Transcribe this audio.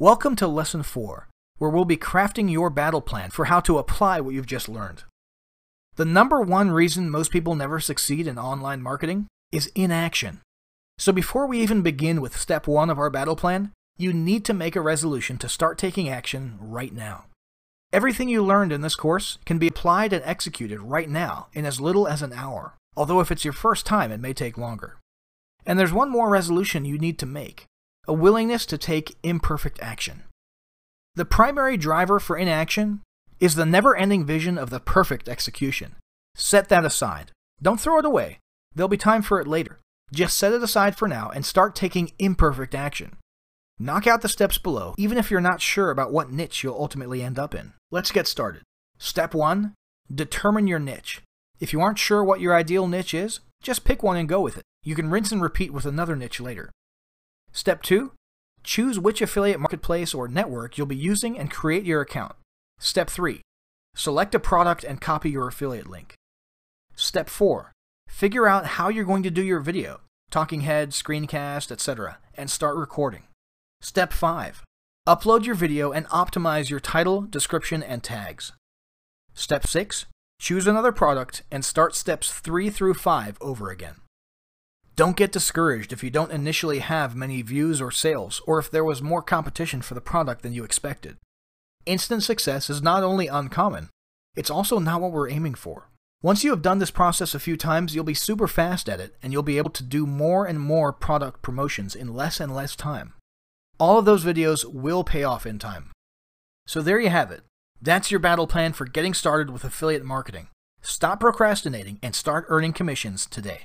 Welcome to Lesson 4, where we'll be crafting your battle plan for how to apply what you've just learned. The number one reason most people never succeed in online marketing is inaction. So before we even begin with step one of our battle plan, you need to make a resolution to start taking action right now. Everything you learned in this course can be applied and executed right now in as little as an hour, although if it's your first time, it may take longer. And there's one more resolution you need to make a willingness to take imperfect action. The primary driver for inaction is the never ending vision of the perfect execution. Set that aside. Don't throw it away. There'll be time for it later. Just set it aside for now and start taking imperfect action. Knock out the steps below, even if you're not sure about what niche you'll ultimately end up in. Let's get started. Step 1 Determine your niche. If you aren't sure what your ideal niche is, just pick one and go with it. You can rinse and repeat with another niche later. Step 2 Choose which affiliate marketplace or network you'll be using and create your account. Step 3 Select a product and copy your affiliate link. Step 4 Figure out how you're going to do your video, talking head, screencast, etc., and start recording. Step 5 Upload your video and optimize your title, description, and tags. Step 6 Choose another product and start steps 3 through 5 over again. Don't get discouraged if you don't initially have many views or sales, or if there was more competition for the product than you expected. Instant success is not only uncommon, it's also not what we're aiming for. Once you have done this process a few times, you'll be super fast at it, and you'll be able to do more and more product promotions in less and less time. All of those videos will pay off in time. So there you have it. That's your battle plan for getting started with affiliate marketing. Stop procrastinating and start earning commissions today.